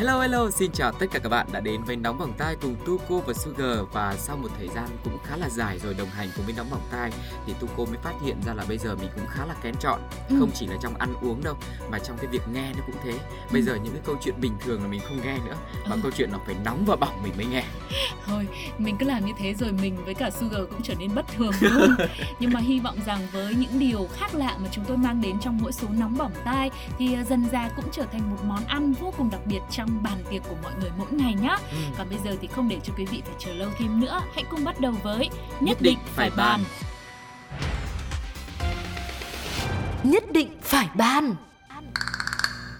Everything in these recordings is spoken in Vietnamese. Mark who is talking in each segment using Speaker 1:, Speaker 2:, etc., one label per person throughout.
Speaker 1: Hello hello, xin chào tất cả các bạn đã đến với Nóng Bỏng Tai cùng Tuco và Sugar và sau một thời gian cũng khá là dài rồi đồng hành cùng với Nóng Bỏng Tai thì Tuco mới phát hiện ra là bây giờ mình cũng khá là kén chọn
Speaker 2: Ừ.
Speaker 1: không chỉ là trong ăn uống đâu mà trong cái việc nghe nó cũng thế. Bây
Speaker 2: Ừ.
Speaker 1: giờ những cái câu chuyện bình thường là mình không nghe nữa mà
Speaker 2: Ừ.
Speaker 1: câu chuyện nó phải nóng và bỏng mình mới nghe.
Speaker 3: Thôi, mình cứ làm như thế rồi mình với cả Sugar cũng trở nên bất thường luôn. Nhưng mà hy vọng rằng với những điều khác lạ mà chúng tôi mang đến trong mỗi số nóng bỏng tai thì à, dần ra cũng trở thành một món ăn vô cùng đặc biệt trong bàn tiệc của mọi người mỗi ngày nhé.
Speaker 1: Ừ.
Speaker 3: Còn bây giờ thì không để cho quý vị phải chờ lâu thêm nữa, hãy cùng bắt đầu với nhất,
Speaker 1: Nhất
Speaker 3: định
Speaker 1: định
Speaker 3: phải bàn.
Speaker 1: bàn.
Speaker 2: Nhất định phải ban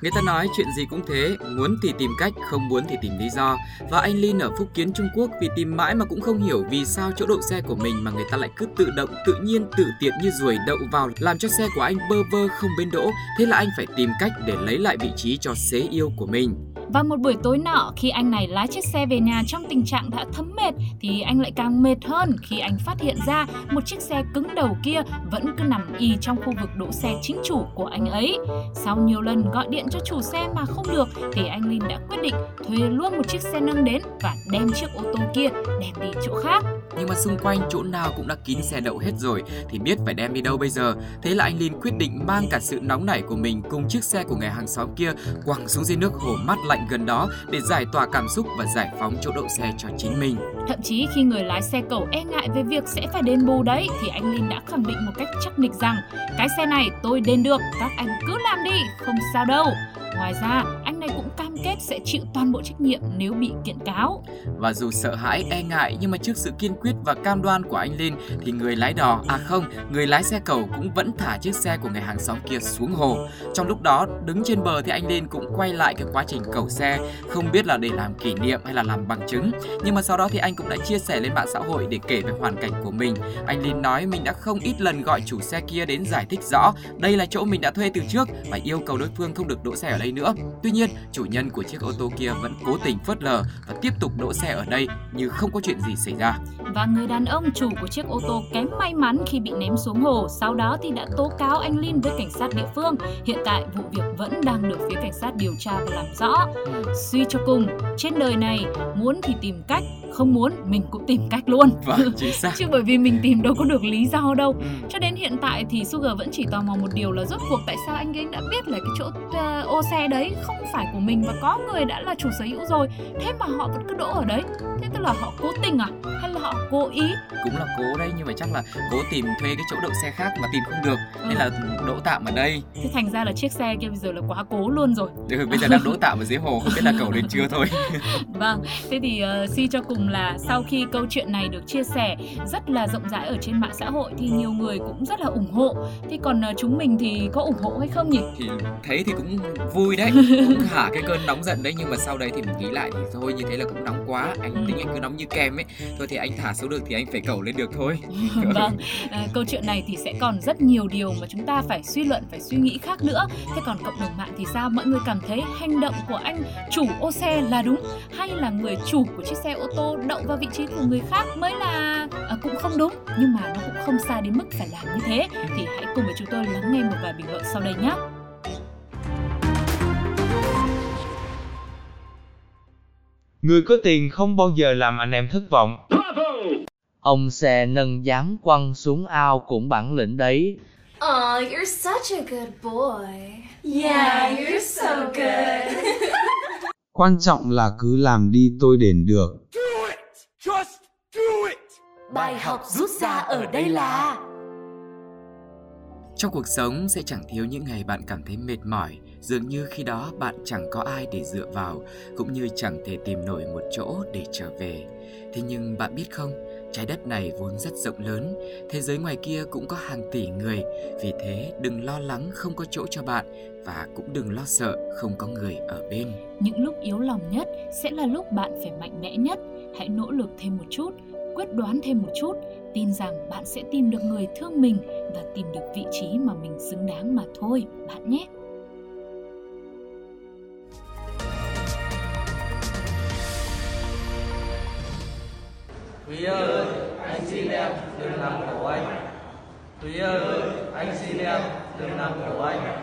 Speaker 1: Người ta nói chuyện gì cũng thế, muốn thì tìm cách, không muốn thì tìm lý do. Và anh Linh ở Phúc Kiến Trung Quốc vì tìm mãi mà cũng không hiểu vì sao chỗ đậu xe của mình mà người ta lại cứ tự động, tự nhiên, tự tiện như ruồi đậu vào làm cho xe của anh bơ vơ không bến đỗ. Thế là anh phải tìm cách để lấy lại vị trí cho xế yêu của mình.
Speaker 3: Và một buổi tối nọ, khi anh này lái chiếc xe về nhà trong tình trạng đã thấm mệt, thì anh lại càng mệt hơn khi anh phát hiện ra một chiếc xe cứng đầu kia vẫn cứ nằm y trong khu vực đỗ xe chính chủ của anh ấy. Sau nhiều lần gọi điện cho chủ xe mà không được, thì anh Linh đã quyết định thuê luôn một chiếc xe nâng đến và đem chiếc ô tô kia đem đi chỗ khác.
Speaker 1: Nhưng mà xung quanh chỗ nào cũng đã kín xe đậu hết rồi, thì biết phải đem đi đâu bây giờ. Thế là anh Linh quyết định mang cả sự nóng nảy của mình cùng chiếc xe của người hàng xóm kia quẳng xuống dưới nước hồ mát lạnh gần đó để giải tỏa cảm xúc và giải phóng chỗ đậu xe cho chính mình.
Speaker 3: Thậm chí khi người lái xe cẩu e ngại về việc sẽ phải đền bù đấy thì anh Linh đã khẳng định một cách chắc nịch rằng cái xe này tôi đền được, các anh cứ làm đi, không sao đâu. Ngoài ra, anh này cũng cam kết sẽ chịu toàn bộ trách nhiệm nếu bị kiện cáo.
Speaker 1: Và dù sợ hãi, e ngại nhưng mà trước sự kiên quyết và cam đoan của anh Linh thì người lái đò, à không, người lái xe cầu cũng vẫn thả chiếc xe của người hàng xóm kia xuống hồ. Trong lúc đó, đứng trên bờ thì anh Linh cũng quay lại cái quá trình cầu xe, không biết là để làm kỷ niệm hay là làm bằng chứng. Nhưng mà sau đó thì anh cũng đã chia sẻ lên mạng xã hội để kể về hoàn cảnh của mình. Anh Linh nói mình đã không ít lần gọi chủ xe kia đến giải thích rõ đây là chỗ mình đã thuê từ trước và yêu cầu đối phương không được đỗ xe ở đây nữa. Tuy nhiên, chủ nhân của chiếc ô tô kia vẫn cố tình phớt lờ và tiếp tục đỗ xe ở đây như không có chuyện gì xảy ra.
Speaker 3: Và người đàn ông chủ của chiếc ô tô kém may mắn khi bị ném xuống hồ, sau đó thì đã tố cáo anh Linh với cảnh sát địa phương. Hiện tại vụ việc vẫn đang được phía cảnh sát điều tra và làm rõ. Suy cho cùng, trên đời này muốn thì tìm cách, không muốn mình cũng tìm cách luôn.
Speaker 1: Vâng, chính xác.
Speaker 3: Chứ bởi vì mình tìm đâu có được lý do đâu.
Speaker 1: Ừ.
Speaker 3: Cho đến hiện tại thì Sugar vẫn chỉ tò mò một điều là rốt cuộc tại sao anh ấy đã biết là cái chỗ ờ, ô xe đấy không phải của mình và có người đã là chủ sở hữu rồi. Thế mà họ vẫn cứ đỗ ở đấy. Thế tức là họ cố tình à? Hay là họ cố ý?
Speaker 1: Cũng là cố đấy nhưng mà chắc là cố tìm thuê cái chỗ đậu xe khác mà tìm không được
Speaker 3: Ừ.
Speaker 1: nên là đỗ tạm ở đây.
Speaker 3: Thế thành ra là chiếc xe kia bây giờ là quá cố luôn rồi.
Speaker 1: Ừ, bây giờ đang đỗ tạm ở dưới hồ không biết là cầu lên chưa thôi.
Speaker 3: Vâng, thế thì uh, suy cho cùng là sau khi câu chuyện này được chia sẻ rất là rộng rãi ở trên mạng xã hội thì nhiều người cũng rất là ủng hộ. Thế còn uh, chúng mình thì có ủng hộ hay không nhỉ?
Speaker 1: thì thấy thì cũng vui đấy cũng hả cái cơn nóng giận đấy nhưng mà sau đấy thì mình nghĩ lại thì thôi như thế là cũng nóng quá anh
Speaker 3: Ừ.
Speaker 1: tính anh cứ nóng như kem ấy thôi thì anh thả xuống được thì anh phải cầu lên được thôi
Speaker 3: vâng, à, câu chuyện này thì sẽ còn rất nhiều điều mà chúng ta phải suy luận, phải suy nghĩ khác nữa. Thế còn cộng đồng mạng thì sao? Mọi người cảm thấy hành động của anh chủ ô xe là đúng hay là người chủ của chiếc xe ô tô đậu vào vị trí của người khác mới là à, cũng không đúng nhưng mà nó cũng không xa đến mức phải làm như thế thì hãy cùng với chúng tôi lắng nghe một vài bình luận sau đây nhé.
Speaker 4: Người có tiền không bao giờ làm anh em thất vọng.
Speaker 5: Ông xe nâng dám quăng xuống ao cũng bản lĩnh đấy.
Speaker 6: Aw, you're such a good boy. Yeah, you're so good.
Speaker 7: Quan trọng là cứ làm đi tôi đền được.
Speaker 2: Bài học rút ra ở đây là
Speaker 1: trong cuộc sống sẽ chẳng thiếu những ngày bạn cảm thấy mệt mỏi dường như khi đó bạn chẳng có ai để dựa vào cũng như chẳng thể tìm nổi một chỗ để trở về thế nhưng bạn biết không trái đất này vốn rất rộng lớn thế giới ngoài kia cũng có hàng tỷ người. Vì thế đừng lo lắng không có chỗ cho bạn và cũng đừng lo sợ không có người ở bên.
Speaker 3: Những lúc yếu lòng nhất sẽ là lúc bạn phải mạnh mẽ nhất. Hãy nỗ lực thêm một chút, quyết đoán thêm một chút tin rằng bạn sẽ tìm được người thương mình và tìm được vị trí mà mình xứng đáng mà thôi bạn nhé.
Speaker 8: Thúy ơi, anh xin em đừng làm khổ anh. Thúy ơi, anh xin em đừng làm khổ anh.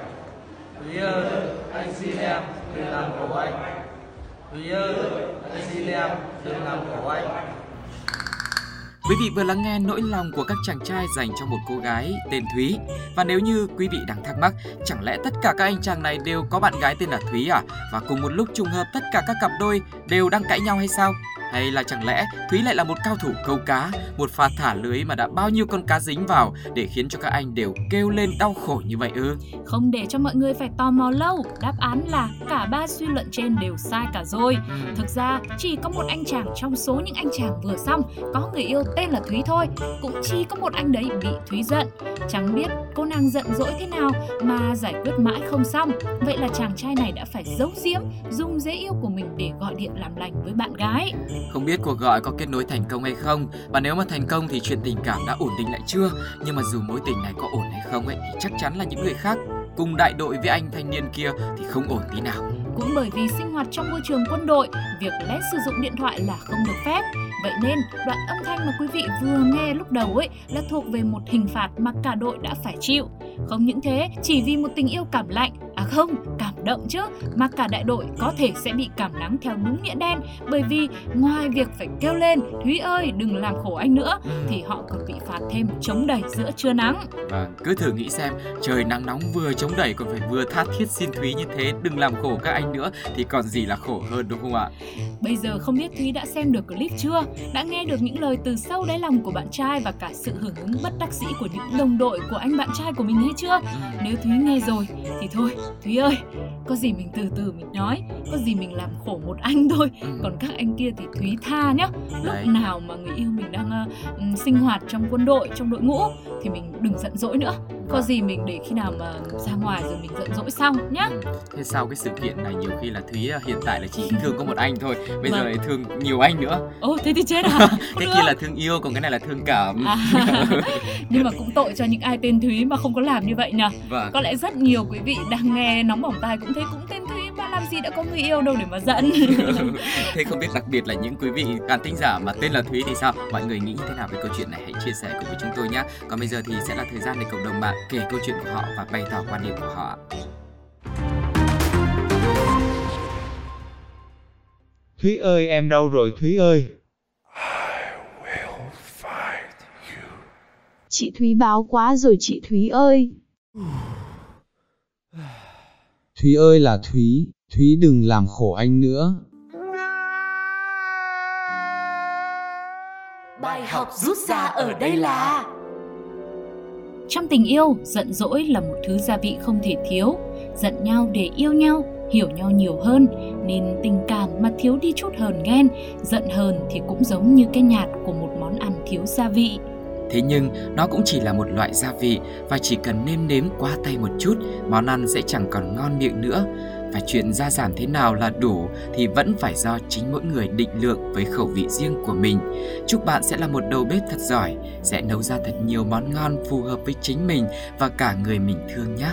Speaker 8: Thúy ơi, anh xin em đừng làm khổ anh. Thúy ơi, anh xin em đừng làm khổ anh.
Speaker 1: Quý vị vừa lắng nghe nỗi lòng của các chàng trai dành cho một cô gái tên Thúy. Và nếu như quý vị đang thắc mắc, chẳng lẽ tất cả các anh chàng này đều có bạn gái tên là Thúy à? Và cùng một lúc trùng hợp tất cả các cặp đôi đều đang cãi nhau hay sao? Hay là chẳng lẽ Thúy lại là một cao thủ câu cá, một pha thả lưới mà đã bao nhiêu con cá dính vào để khiến cho các anh đều kêu lên đau khổ như vậy ư?
Speaker 3: Không để cho mọi người phải tò mò lâu, đáp án là cả ba suy luận trên đều sai cả rồi.
Speaker 1: Ừ.
Speaker 3: Thực ra chỉ có một anh chàng trong số những anh chàng vừa xong có người yêu tên là Thúy thôi, cũng chỉ có một anh đấy bị Thúy giận. Chẳng biết cô nàng giận dỗi thế nào mà giải quyết mãi không xong. Vậy là chàng trai này đã phải giấu giếm, dùng giấy yêu của mình để gọi điện làm lành với bạn gái.
Speaker 1: Không biết cuộc gọi có kết nối thành công hay không Và nếu mà thành công thì chuyện tình cảm đã ổn định lại chưa Nhưng mà dù mối tình này có ổn hay không ấy Thì chắc chắn là những người khác cùng đại đội với anh thanh niên kia thì không ổn tí nào
Speaker 3: Cũng bởi vì sinh hoạt trong môi trường quân đội, việc lén sử dụng điện thoại là không được phép. Vậy nên, đoạn âm thanh mà quý vị vừa nghe lúc đầu ấy là thuộc về một hình phạt mà cả đội đã phải chịu. Không những thế, chỉ vì một tình yêu cảm lạnh, à không, cảm động chứ, mà cả đại đội có thể sẽ bị cảm nắng theo đúng nghĩa đen bởi vì ngoài việc phải kêu lên Thúy ơi đừng làm khổ anh nữa thì họ còn bị phạt thêm chống đẩy giữa trưa nắng.
Speaker 1: Vâng, cứ thử nghĩ xem, trời nắng nóng vừa chống đẩy còn phải vừa tha thiết xin Thúy như thế đừng làm khổ các anh nữa thì còn gì là khổ hơn đúng không ạ?
Speaker 3: Bây giờ không biết Thúy đã xem được clip chưa? Đã nghe được những lời từ sâu đáy lòng của bạn trai và cả sự hưởng ứng bất đắc dĩ của những đồng đội của anh bạn trai của mình hay chưa? Nếu Thúy nghe rồi thì thôi, Thúy ơi, có gì mình từ từ mình nói, có gì mình làm khổ một anh thôi.
Speaker 1: Ừ.
Speaker 3: Còn các anh kia thì Thúy tha nhá. Lúc nào mà người yêu mình đang ừm, sinh hoạt trong quân đội, trong đội ngũ thì mình đừng giận dỗi nữa. Có gì mình để khi nào mà ra ngoài rồi mình giận dỗi sau nhá.
Speaker 1: Ừ. Thế sau cái sự kiện này nhiều khi là Thúy à, hiện tại là chỉ thương có một anh thôi Bây giờ
Speaker 3: Vâng.
Speaker 1: lại thương nhiều anh nữa
Speaker 3: Ồ thế thì chết à? Được.
Speaker 1: kia là thương yêu còn cái này là thương cảm
Speaker 3: À, nhưng mà cũng tội cho những ai tên Thúy mà không có làm như vậy nhờ.
Speaker 1: Vâng
Speaker 3: Có lẽ rất nhiều quý vị đang nghe nóng bỏng tai cũng thấy cũng tên Thúy mà làm gì đã có người yêu đâu để mà giận.
Speaker 1: Thế không biết đặc biệt là những quý vị khán thính giả mà tên là Thúy thì sao? Mọi người nghĩ như thế nào về câu chuyện này? Hãy chia sẻ cùng với chúng tôi nhé. Còn bây giờ thì sẽ là thời gian để cộng đồng mạng kể câu chuyện của họ và bày tỏ quan điểm của họ.
Speaker 4: Thúy ơi em đâu rồi Thúy ơi?
Speaker 9: Chị Thúy báo quá rồi chị Thúy ơi.
Speaker 7: Thúy ơi là Thúy, Thúy đừng làm khổ anh nữa.
Speaker 2: Bài học rút ra ở đây là
Speaker 3: Trong tình yêu, giận dỗi là một thứ gia vị không thể thiếu. Giận nhau để yêu nhau, hiểu nhau nhiều hơn, nên tình cảm mà thiếu đi chút hờn ghen, giận hờn thì cũng giống như cái nhạt của một món ăn thiếu gia vị.
Speaker 1: Thế nhưng nó cũng chỉ là một loại gia vị và chỉ cần nêm nếm qua tay một chút, món ăn sẽ chẳng còn ngon miệng nữa. Và chuyện gia giảm thế nào là đủ thì vẫn phải do chính mỗi người định lượng với khẩu vị riêng của mình. Chúc bạn sẽ là một đầu bếp thật giỏi, sẽ nấu ra thật nhiều món ngon phù hợp với chính mình và cả người mình thương nhé.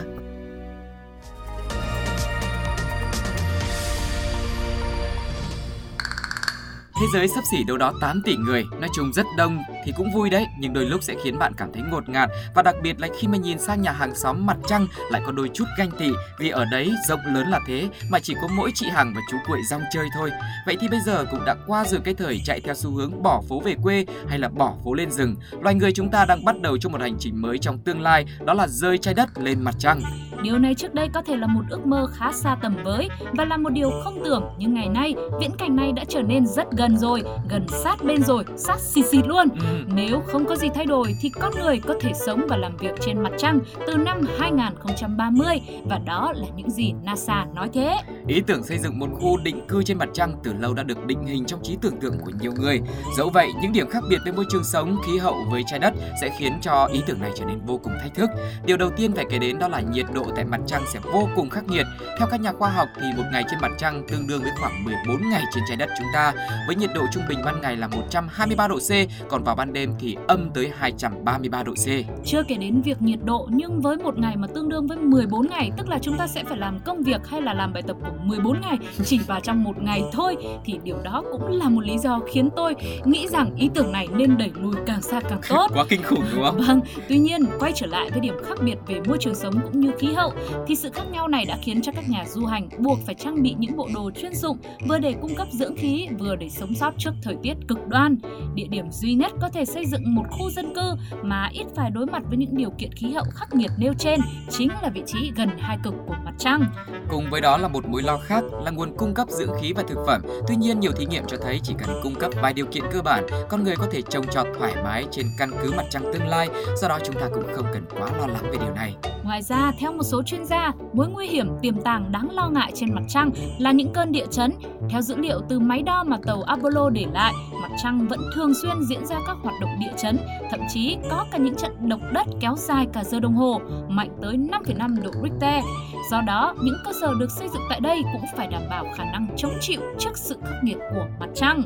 Speaker 1: Thế giới sắp xỉ đâu đó 8 tỷ người, nói chung rất đông thì cũng vui đấy, nhưng đôi lúc sẽ khiến bạn cảm thấy ngột ngạt và đặc biệt là khi mà nhìn sang nhà hàng xóm mặt trăng lại có đôi chút ganh tị vì ở đấy rộng lớn là thế mà chỉ có mỗi chị Hằng và chú Quệ rong chơi thôi. Vậy thì bây giờ cũng đã qua rồi cái thời chạy theo xu hướng bỏ phố về quê hay là bỏ phố lên rừng. Loài người chúng ta đang bắt đầu cho một hành trình mới trong tương lai, đó là rơi trái đất lên mặt trăng.
Speaker 3: Điều này trước đây có thể là một ước mơ khá xa tầm với và là một điều không tưởng nhưng ngày nay viễn cảnh này đã trở nên rất gần rồi, gần sát bên rồi, sát xịt xịt luôn.
Speaker 1: Ừ.
Speaker 3: Nếu không có gì thay đổi thì con người có thể sống và làm việc trên mặt trăng từ năm 2030 và đó là những gì NASA nói thế.
Speaker 1: Ý tưởng xây dựng một khu định cư trên mặt trăng từ lâu đã được định hình trong trí tưởng tượng của nhiều người. Dẫu vậy, những điểm khác biệt về môi trường sống, khí hậu với trái đất sẽ khiến cho ý tưởng này trở nên vô cùng thách thức. Điều đầu tiên phải kể đến đó là nhiệt độ tại mặt trăng sẽ vô cùng khắc nghiệt. Theo các nhà khoa học thì một ngày trên mặt trăng tương đương với khoảng 14 ngày trên trái đất chúng ta, với nhiệt độ trung bình ban ngày là 123 độ C, còn vào ban ban đêm thì âm tới 233 độ C.
Speaker 3: Chưa kể đến việc nhiệt độ nhưng với một ngày mà tương đương với 14 ngày, tức là chúng ta sẽ phải làm công việc hay là làm bài tập của 14 ngày chỉ vào trong một ngày thôi thì điều đó cũng là một lý do khiến tôi nghĩ rằng ý tưởng này nên đẩy lùi càng xa càng tốt.
Speaker 1: Quá kinh khủng đúng không?
Speaker 3: Vâng, tuy nhiên quay trở lại với điểm khác biệt về môi trường sống cũng như khí hậu thì sự khác nhau này đã khiến cho các nhà du hành buộc phải trang bị những bộ đồ chuyên dụng vừa để cung cấp dưỡng khí vừa để sống sót trước thời tiết cực đoan. Địa điểm duy nhất có thể xây dựng một khu dân cư mà ít phải đối mặt với những điều kiện khí hậu khắc nghiệt nêu trên chính là vị trí gần hai cực của mặt trăng.
Speaker 1: Cùng với đó là một mối lo khác là nguồn cung cấp dưỡng khí và thực phẩm. Tuy nhiên, nhiều thí nghiệm cho thấy chỉ cần cung cấp vài điều kiện cơ bản, con người có thể trồng trọt thoải mái trên căn cứ mặt trăng tương lai. Do đó chúng ta cũng không cần quá lo lắng về điều này.
Speaker 3: Ngoài ra, theo một số chuyên gia, mối nguy hiểm tiềm tàng đáng lo ngại trên mặt trăng là những cơn địa chấn. Theo dữ liệu từ máy đo mà tàu Apollo để lại, mặt trăng vẫn thường xuyên diễn ra các hoạt động địa chấn, thậm chí có cả những trận động đất kéo dài cả giờ đồng hồ, mạnh tới 5,5 độ Richter. Do đó, những cơ sở được xây dựng tại đây cũng phải đảm bảo khả năng chống chịu trước sự khắc nghiệt của mặt trăng.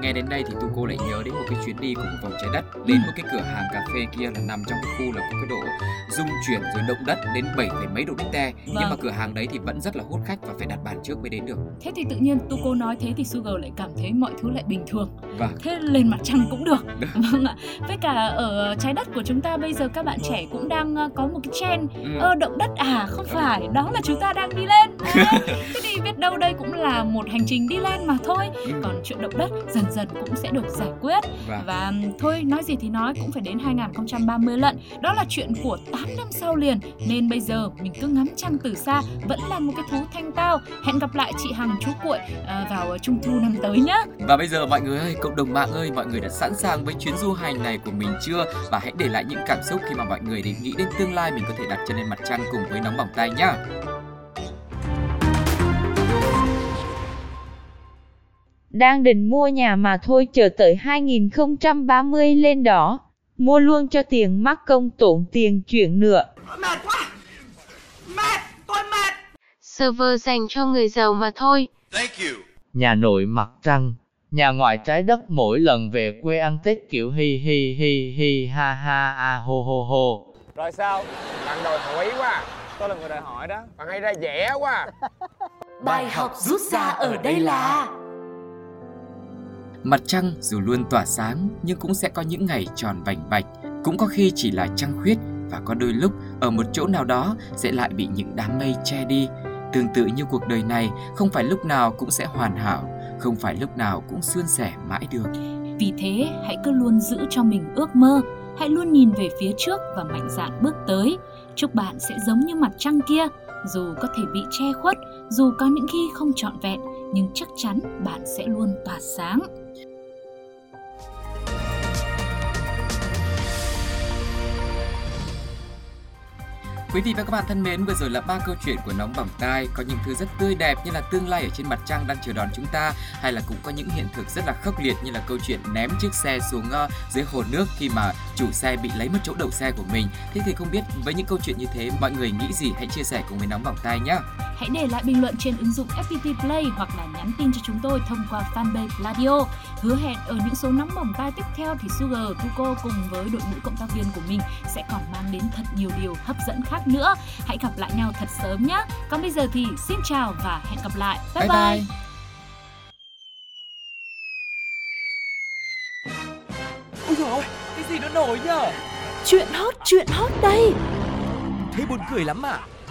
Speaker 1: Nghe đến đây thì cô lại nhớ đến một cái chuyến đi cùng vòng trái đất đến một cái cửa hàng cà phê kia là nằm trong cái khu là có cái độ rung chuyển rồi động đất đến 7, mấy độ Richter vâng. nhưng mà cửa hàng đấy thì vẫn rất là hút khách và phải đặt bàn trước mới đến được.
Speaker 3: Thế thì tự nhiên Tuko nói thế thì Sugar lại cảm thấy mọi thứ lại bình thường.
Speaker 1: Vâng.
Speaker 3: Thế lên mặt trăng cũng được. vâng ạ. Với cả ở trái đất của chúng ta bây giờ các bạn trẻ cũng đang ờ, có một cái trend ừ. ơ động đất à không phải đó là chúng ta đang đi lên. À, thế thì biết đâu đây cũng là một hành trình đi lên mà thôi. Ừ. Còn chuyện động đất dần dần cũng sẽ được giải quyết. Vâng. Và thôi nói gì thì nói cũng phải đến 2030 lận. Đó là chuyện của 8 năm sau liền nên bây giờ mình cứ ngắm trăng từ xa vẫn là một cái thú thanh tao. Hẹn gặp lại chị Hằng chú Cuội à, vào trung thu năm tới nhé.
Speaker 1: Và bây giờ mọi người ơi, cộng đồng mạng ơi, mọi người đã sẵn sàng với chuyến du hành này của mình chưa? Và hãy để lại những cảm xúc khi mà mọi người để nghĩ đến tương lai mình có thể đặt chân lên mặt trăng cùng với nóng bỏng tay nhá.
Speaker 10: Đang định mua nhà mà thôi chờ tới 2030 lên đó. Mua luôn cho tiền mắc công tốn tiền chuyển nữa.
Speaker 11: Mệt quá! Mệt! Tôi mệt!
Speaker 12: Server dành cho người giàu mà thôi.
Speaker 11: Thank you.
Speaker 5: Nhà nội mặt trăng, nhà ngoại trái đất mỗi lần về quê ăn Tết kiểu hi hi hi hi ha ha a hô hô hô.
Speaker 13: Rồi sao? Bạn đòi hỏi quá Tôi là người đòi hỏi đó. Bạn hay ra vẻ quá
Speaker 2: Bài học rút ra ở đây là
Speaker 1: Mặt trăng dù luôn tỏa sáng nhưng cũng sẽ có những ngày tròn vành vạch, cũng có khi chỉ là trăng khuyết và có đôi lúc ở một chỗ nào đó sẽ lại bị những đám mây che đi. Tương tự như cuộc đời này, không phải lúc nào cũng sẽ hoàn hảo, không phải lúc nào cũng suôn sẻ mãi được.
Speaker 3: Vì thế, hãy cứ luôn giữ cho mình ước mơ, hãy luôn nhìn về phía trước và mạnh dạn bước tới. Chúc bạn sẽ giống như mặt trăng kia, dù có thể bị che khuất, dù có những khi không trọn vẹn, nhưng chắc chắn bạn sẽ luôn tỏa sáng.
Speaker 1: Quý vị và các bạn thân mến, vừa rồi là ba câu chuyện của nóng bỏng tai, có những thứ rất tươi đẹp như là tương lai ở trên mặt trăng đang chờ đón chúng ta, hay là cũng có những hiện thực rất là khốc liệt như là câu chuyện ném chiếc xe xuống uh, dưới hồ nước khi mà chủ xe bị lấy mất chỗ đậu xe của mình. Thế thì không biết với những câu chuyện như thế mọi người nghĩ gì hãy chia sẻ cùng với nóng bỏng tai nhé.
Speaker 3: Hãy để lại bình luận trên ứng dụng FPT Play hoặc là nhắn tin cho chúng tôi thông qua fanpage Radio. Hứa hẹn ở những số nóng bỏng tai tiếp theo thì Sugar, Tuko cùng với đội ngũ cộng tác viên của mình sẽ còn mang đến thật nhiều điều hấp dẫn khác nữa. Hãy gặp lại nhau thật sớm nhé. Còn bây giờ thì xin chào và hẹn gặp lại. Bye bye. bye. bye.
Speaker 14: Ôi dồi ôi, cái gì nó nổi nhở?
Speaker 2: Chuyện hot, chuyện hot đây.
Speaker 14: Thế buồn cười lắm à?